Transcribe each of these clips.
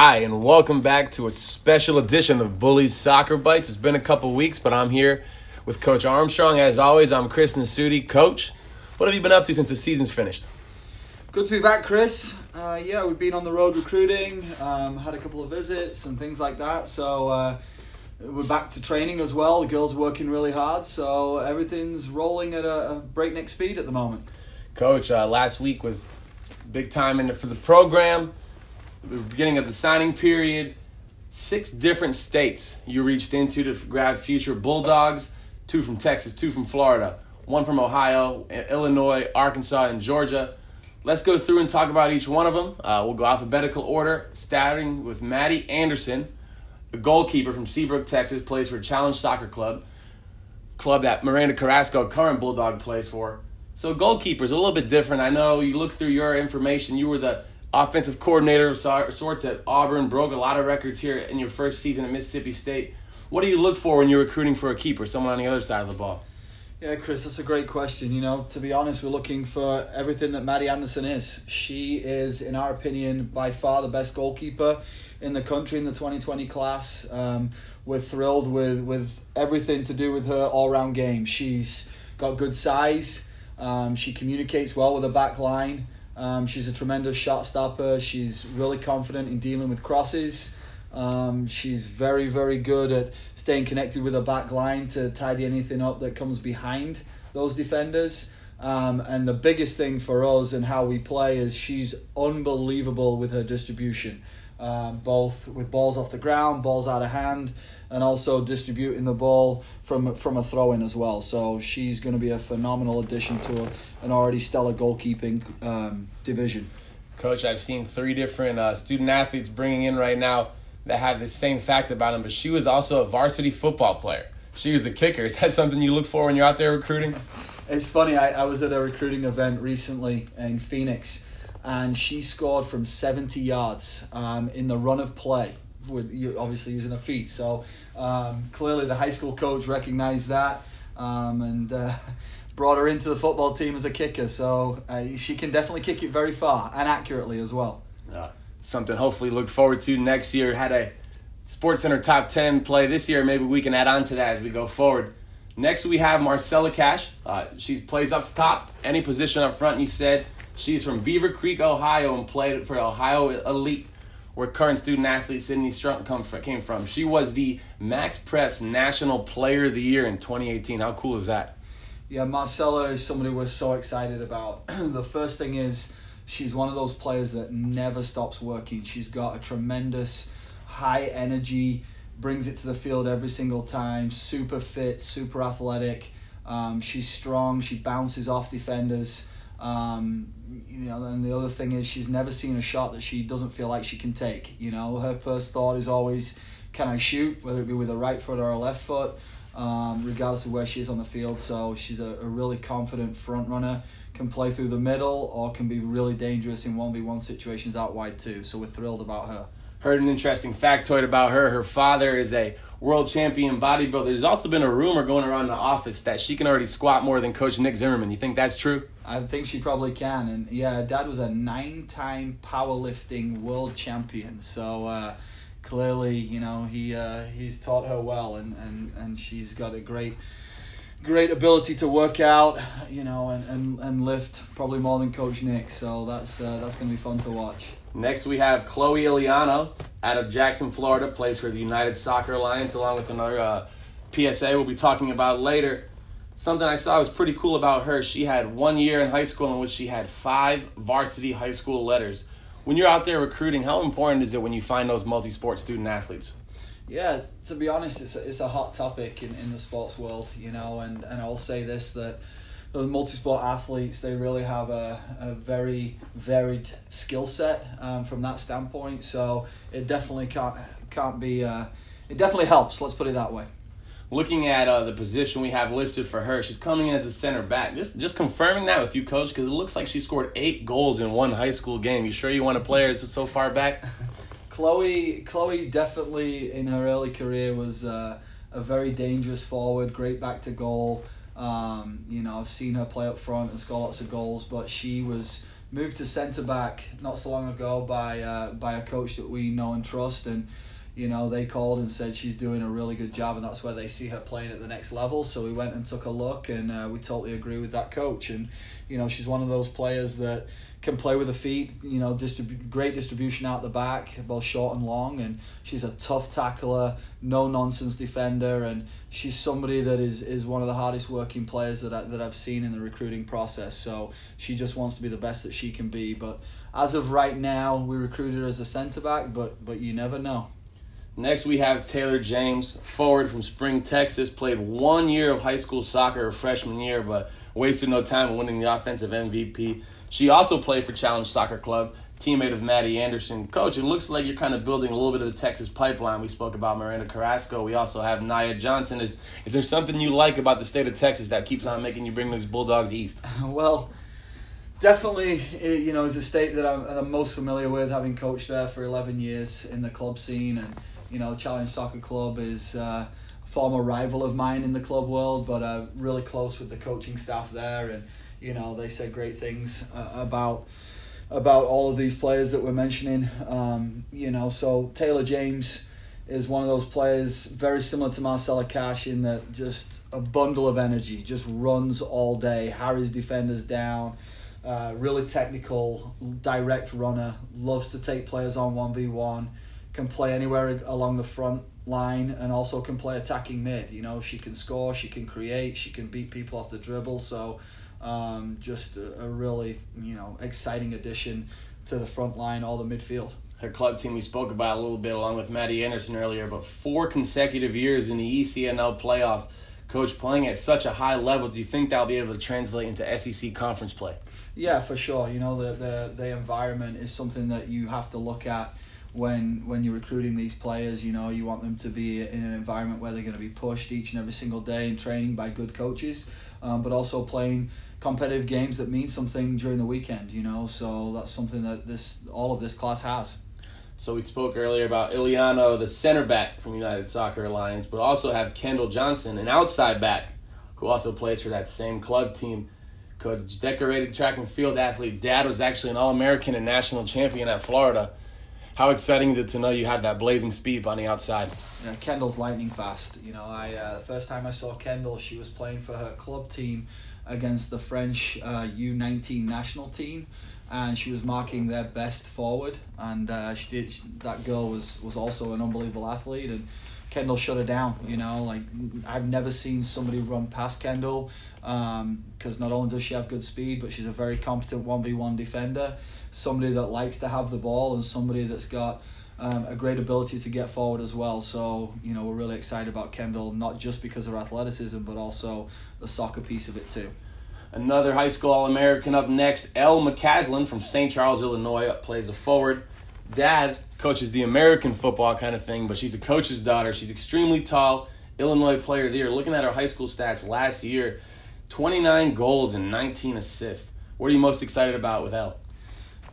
Hi, and welcome back to a special edition of Bullies Soccer Bites. It's been a couple weeks, but I'm here with Coach Armstrong. As always, I'm Chris Nasuti. Coach, what have you been up to since the season's finished? Good to be back, Chris. Uh, yeah, we've been on the road recruiting, um, had a couple of visits and things like that. So uh, we're back to training as well. The girls are working really hard, so everything's rolling at a, a breakneck speed at the moment. Coach, uh, last week was big time in the, for the program the beginning of the signing period, six different states you reached into to grab future Bulldogs two from Texas, two from Florida, one from Ohio, Illinois, Arkansas, and Georgia. Let's go through and talk about each one of them. Uh, we'll go alphabetical order, starting with Maddie Anderson, a goalkeeper from Seabrook, Texas, plays for Challenge Soccer Club, club that Miranda Carrasco, current Bulldog, plays for. So goalkeepers a little bit different. I know you look through your information. You were the offensive coordinator of sorts at Auburn, broke a lot of records here in your first season at Mississippi State. What do you look for when you're recruiting for a keeper, someone on the other side of the ball? Yeah, Chris, that's a great question. You know, to be honest, we're looking for everything that Maddie Anderson is. She is, in our opinion, by far the best goalkeeper in the country in the 2020 class. Um, we're thrilled with, with everything to do with her all round game. She's got good size, um, she communicates well with the back line. Um, she's a tremendous shot stopper. She's really confident in dealing with crosses. Um, she's very, very good at staying connected with her back line to tidy anything up that comes behind those defenders. Um, and the biggest thing for us and how we play is she's unbelievable with her distribution, um, both with balls off the ground, balls out of hand and also distributing the ball from from a throw in as well. So she's going to be a phenomenal addition to a, an already stellar goalkeeping um, division. Coach, I've seen three different uh, student athletes bringing in right now that have the same fact about them, but she was also a varsity football player. She was a kicker. Is that something you look for when you're out there recruiting? It's funny. I, I was at a recruiting event recently in Phoenix, and she scored from 70 yards um, in the run of play with obviously using her feet. So um, clearly the high school coach recognized that um, and uh, brought her into the football team as a kicker. So uh, she can definitely kick it very far and accurately as well. Uh, something hopefully look forward to next year. Had a SportsCenter top 10 play this year. Maybe we can add on to that as we go forward. Next, we have Marcella Cash. Uh, she plays up top, any position up front. You said she's from Beavercreek, Ohio, and played for Ohio Elite where current student athlete Sydney Strunk come from, came from. She was the MaxPreps National Player of the Year in 2018. How cool is that? Yeah, Marcella is somebody we're so excited about. the first thing is she's one of those players that never stops working. She's got a tremendous high energy, brings it to the field every single time, super fit, super athletic. Um, she's strong, she bounces off defenders. Um, you know, and the other thing is she's never seen a shot that she doesn't feel like she can take. You know, her first thought is always, can I shoot? Whether it be with a right foot or a left foot, um, regardless of where she is on the field. So she's a, a really confident front runner. Can play through the middle or can be really dangerous in one v one situations out wide too. So we're thrilled about her. Heard an interesting factoid about her. Her father is a world champion bodybuilder. There's also been a rumor going around the office that she can already squat more than Coach Nick Zimmerman. You think that's true? I think she probably can. And yeah, dad was a nine time powerlifting world champion. So uh, clearly, you know, he uh, he's taught her well and, and, and she's got a great great ability to work out, you know, and, and, and lift probably more than Coach Nick. So that's uh, that's gonna be fun to watch. Next, we have Chloe Iliano out of Jackson, Florida, plays for the United Soccer Alliance, along with another uh, PSA we'll be talking about later something I saw was pretty cool about her. She had one year in high school in which she had five varsity high school letters. When you're out there recruiting, how important is it when you find those multi sport student athletes? Yeah, to be honest, it's a, it's a hot topic in, in the sports world, you know, and, and I'll say this that those multi-sport athletes they really have a, a very varied skill set um, from that standpoint so it definitely can't can't be uh, it definitely helps let's put it that way looking at uh, the position we have listed for her, she's coming in as a center back. Just just confirming that with you, coach, because it looks like she scored eight goals in one high school game. You sure you want to play her so far back? Chloe, Chloe definitely in her early career was uh, a very dangerous forward, great back to goal. Um, you know, I've seen her play up front and score lots of goals, but she was moved to centre back not so long ago by uh, by a coach that we know and trust, and you know they called and said she's doing a really good job, and that's where they see her playing at the next level. So we went and took a look, and uh, we totally agree with that coach. And you know she's one of those players that can play with the feet. You know, distrib- great distribution out the back, both short and long, and she's a tough tackler, no nonsense defender, and she's somebody that is, is one of the hardest working players that I, that I've seen in the recruiting process. So she just wants to be the best that she can be. But as of right now, we recruited her as a centre back, but but you never know. Next, we have Taylor James, forward from Spring, Texas. Played one year of high school soccer freshman year, but wasted no time winning the offensive MVP. She also played for Challenge Soccer Club, teammate of Maddie Anderson. Coach, it looks like you're kind of building a little bit of the Texas pipeline. We spoke about Miranda Carrasco. We also have Nia Johnson. Is is there something you like about the state of Texas that keeps on making you bring those Bulldogs east? Well, definitely, you know, it's a state that I'm, I'm most familiar with, having coached there for 11 years in the club scene, and you know, Challenge Soccer Club is. Uh, former rival of mine in the club world, but uh, really close with the coaching staff there, and you know they said great things uh, about about all of these players that we're mentioning. Um, you know, so Taylor James is one of those players very similar to Marcella Cash in that just a bundle of energy, just runs all day, harries defenders down. Uh, really technical, direct runner, loves to take players on 1v1, can play anywhere along the front line and also can play attacking mid. You know, she can score, she can create, she can beat people off the dribble. So um, just a, a, really you know exciting addition to the front line, all the midfield. Her club team we spoke about a little bit along with Maddie Anderson earlier, but four consecutive years in the ECNL playoffs. Coach playing at such a high level, do you think that'll be able to translate into SEC conference play? Yeah, for sure. You know the the the environment is something that you have to look at when when you're recruiting these players, you know, you want them to be in an environment where they're going to be pushed each and every single day in training by good coaches, um, but also playing competitive games that mean something during the weekend, you know. So that's something that this all of this class has. So we spoke earlier about Iliano, the center back from United Soccer Alliance, but also have Kendall Johnson, an outside back, who also plays for that same club team. Coach, decorated track and field athlete. Dad was actually an All American and national champion at Florida. How exciting is it to know you had that blazing speed on the outside? Yeah, Kendall's lightning fast. You know, I uh, the first time I saw Kendall, she was playing for her club team against the French uh, U19 national team, and she was marking their best forward. And uh, she did. She, that girl was was also an unbelievable athlete, and Kendall shut her down. You know, like I've never seen somebody run past Kendall, because um, not only does she have good speed, but she's a very competent one v one defender. Somebody that likes to have the ball, and somebody that's got. Um, a great ability to get forward as well. So, you know, we're really excited about Kendall, not just because of her athleticism, but also the soccer piece of it too. Another high school All American up next, Elle McCaslin from St. Charles, Illinois, plays a forward. Dad coaches the American football kind of thing, but she's a coach's daughter. She's extremely tall, Illinois player of the year. Looking at her high school stats last year, 29 goals and 19 assists. What are you most excited about with Elle?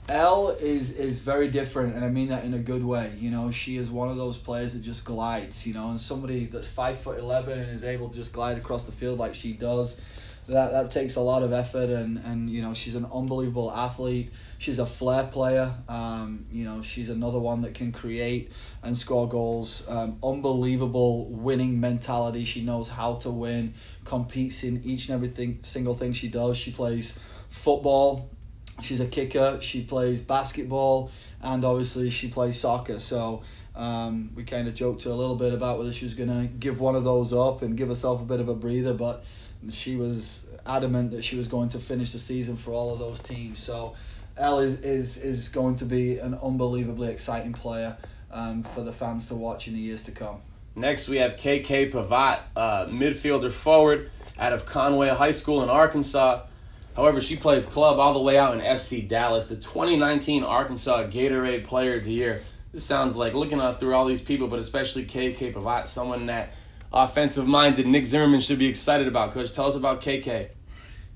Elle is is very different, and I mean that in a good way. You know, she is one of those players that just glides. You know, and somebody that's five foot eleven and is able to just glide across the field like she does. That that takes a lot of effort, and and you know she's an unbelievable athlete. She's a flair player. Um, you know, she's another one that can create and score goals. Um, unbelievable winning mentality. She knows how to win. Competes in each and every single thing she does. She plays football she's a kicker. She plays basketball, and obviously she plays soccer. So um, we kind of joked her a little bit about whether she was going to give one of those up and give herself a bit of a breather, but she was adamant that she was going to finish the season for all of those teams. So Elle is is, is going to be an unbelievably exciting player um, for the fans to watch in the years to come. Next, we have KK Pavat, uh, midfielder forward out of Conway High School in Arkansas. However, she plays club all the way out in FC Dallas, the 2019 Arkansas Gatorade Player of the Year. This sounds like looking through all these people, but especially KK Pavat, someone that offensive minded Nick Zimmerman should be excited about. Coach, tell us about KK.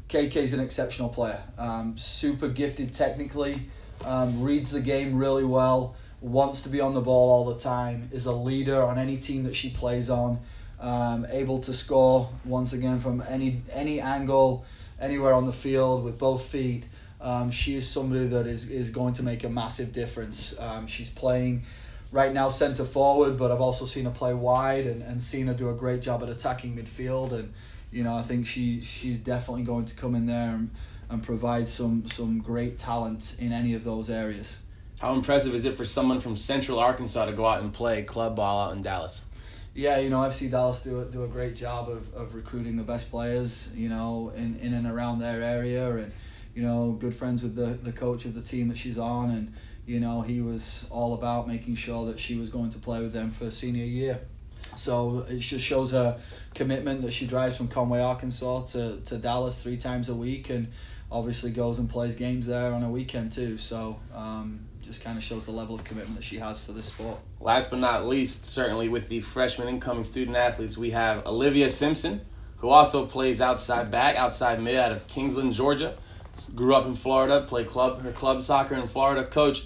KK is an exceptional player, um, super gifted technically, um, reads the game really well, wants to be on the ball all the time, is a leader on any team that she plays on, um, able to score once again from any any angle anywhere on the field with both feet. Um, she is somebody that is, is going to make a massive difference. Um, she's playing right now centre forward, but I've also seen her play wide and, and seen her do a great job at attacking midfield. And you know, I think she she's definitely going to come in there and, and provide some some great talent in any of those areas. How impressive is it for someone from Central Arkansas to go out and play club ball out in Dallas? Yeah, you know, FC Dallas do a, do a great job of, of recruiting the best players, you know, in, in and around their area and, you know, good friends with the, the coach of the team that she's on and, you know, he was all about making sure that she was going to play with them for senior year. So it just shows her commitment that she drives from Conway, Arkansas to, to Dallas three times a week and obviously goes and plays games there on a weekend too. So um, just kind of shows the level of commitment that she has for this sport. Last but not least, certainly with the freshman incoming student athletes, we have Olivia Simpson, who also plays outside back, outside mid out of Kingsland, Georgia. Grew up in Florida, played club her club soccer in Florida. Coach,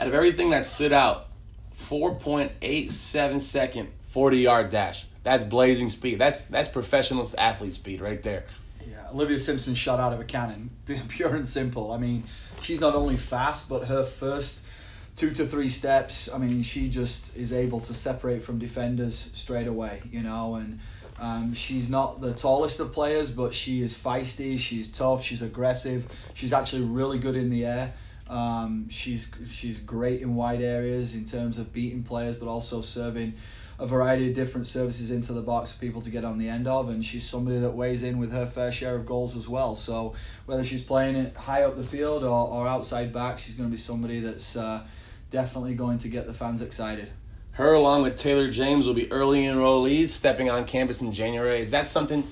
out of everything that stood out, 4.87 second 40 yard dash. That's blazing speed. That's that's professional athlete speed right there. Yeah, Olivia Simpson shot out of a cannon, pure and simple. I mean, she's not only fast, but her first two to three steps, I mean, she just is able to separate from defenders straight away, you know, and um, she's not the tallest of players, but she is feisty, she's tough, she's aggressive, she's actually really good in the air. Um, she's she's great in wide areas in terms of beating players, but also serving a variety of different services into the box for people to get on the end of, and she's somebody that weighs in with her fair share of goals as well. So whether she's playing it high up the field or, or outside back, she's going to be somebody that's uh, definitely going to get the fans excited. Her, along with Taylor James, will be early enrollees stepping on campus in January. Is that something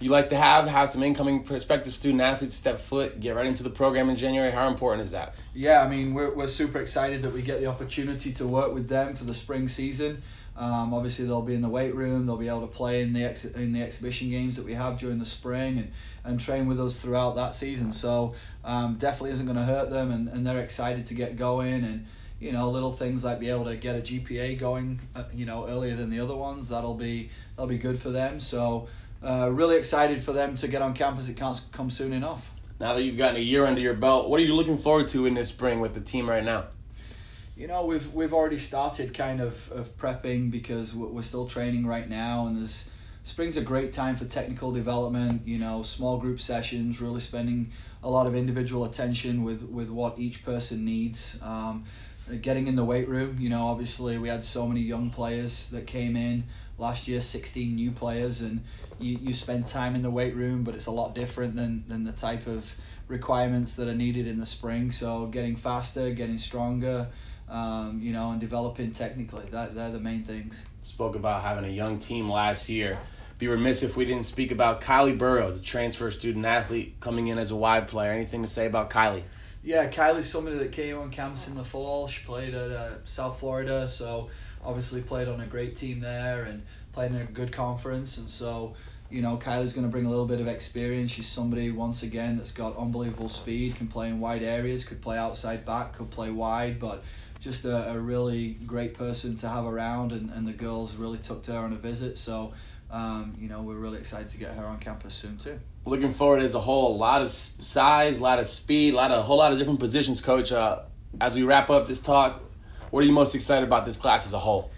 you like to have? Have some incoming prospective student athletes step foot, get right into the program in January? How important is that? Yeah, I mean, we're, we're super excited that we get the opportunity to work with them for the spring season. Um, obviously, they'll be in the weight room. They'll be able to play in the ex- in the exhibition games that we have during the spring and, and train with us throughout that season. So um, definitely isn't going to hurt them, and, and they're excited to get going and you know little things like be able to get a GPA going uh, you know earlier than the other ones. That'll be that'll be good for them. So uh, really excited for them to get on campus. It can't come soon enough. Now that you've gotten a year under your belt, what are you looking forward to in this spring with the team right now? you know we've we've already started kind of, of prepping because we're still training right now and there's spring's a great time for technical development you know small group sessions really spending a lot of individual attention with with what each person needs um, getting in the weight room you know obviously we had so many young players that came in last year 16 new players and you, you spend time in the weight room but it's a lot different than than the type of requirements that are needed in the spring so getting faster getting stronger um, you know, and developing technically. That they're the main things. Spoke about having a young team last year. Be remiss if we didn't speak about Kylie Burrows, a transfer student athlete coming in as a wide player. Anything to say about Kylie? Yeah, Kylie's somebody that came on campus in the fall. She played at uh, South Florida, so obviously played on a great team there and played in a good conference. And so, you know, Kylie's going to bring a little bit of experience. She's somebody, once again, that's got unbelievable speed, can play in wide areas, could play outside back, could play wide, but just a, a really great person to have around, and, and the girls really took to her on a visit. So, um, you know, we're really excited to get her on campus soon too. Looking forward as a whole, a lot of size, a lot of speed, a lot of a whole lot of different positions, Coach. Uh, as we wrap up this talk, what are you most excited about this class as a whole?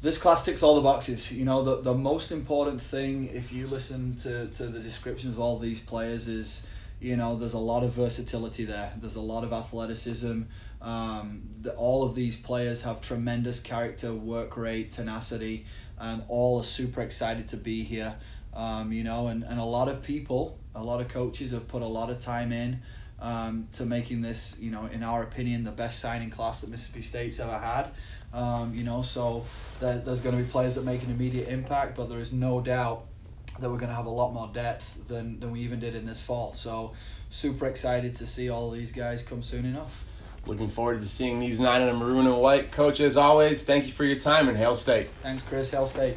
This class ticks all the boxes. You know, the the most important thing, if you listen to, to the descriptions of all these players, is you know, there's a lot of versatility there. There's a lot of athleticism. Um, the, all of these players have tremendous character, work rate, tenacity, and all are super excited to be here. Um, you know, and, and a lot of people, a lot of coaches have put a lot of time in um, to making this, you know, in our opinion, the best signing class that Mississippi State's ever had. Um, you know, so there, there's going to be players that make an immediate impact, but there is no doubt that we're going to have a lot more depth than, than we even did in this fall. So, super excited to see all these guys come soon enough. Looking forward to seeing these nine in a maroon and white. Coach, as always, thank you for your time and Hail State. Thanks, Chris. Hail State.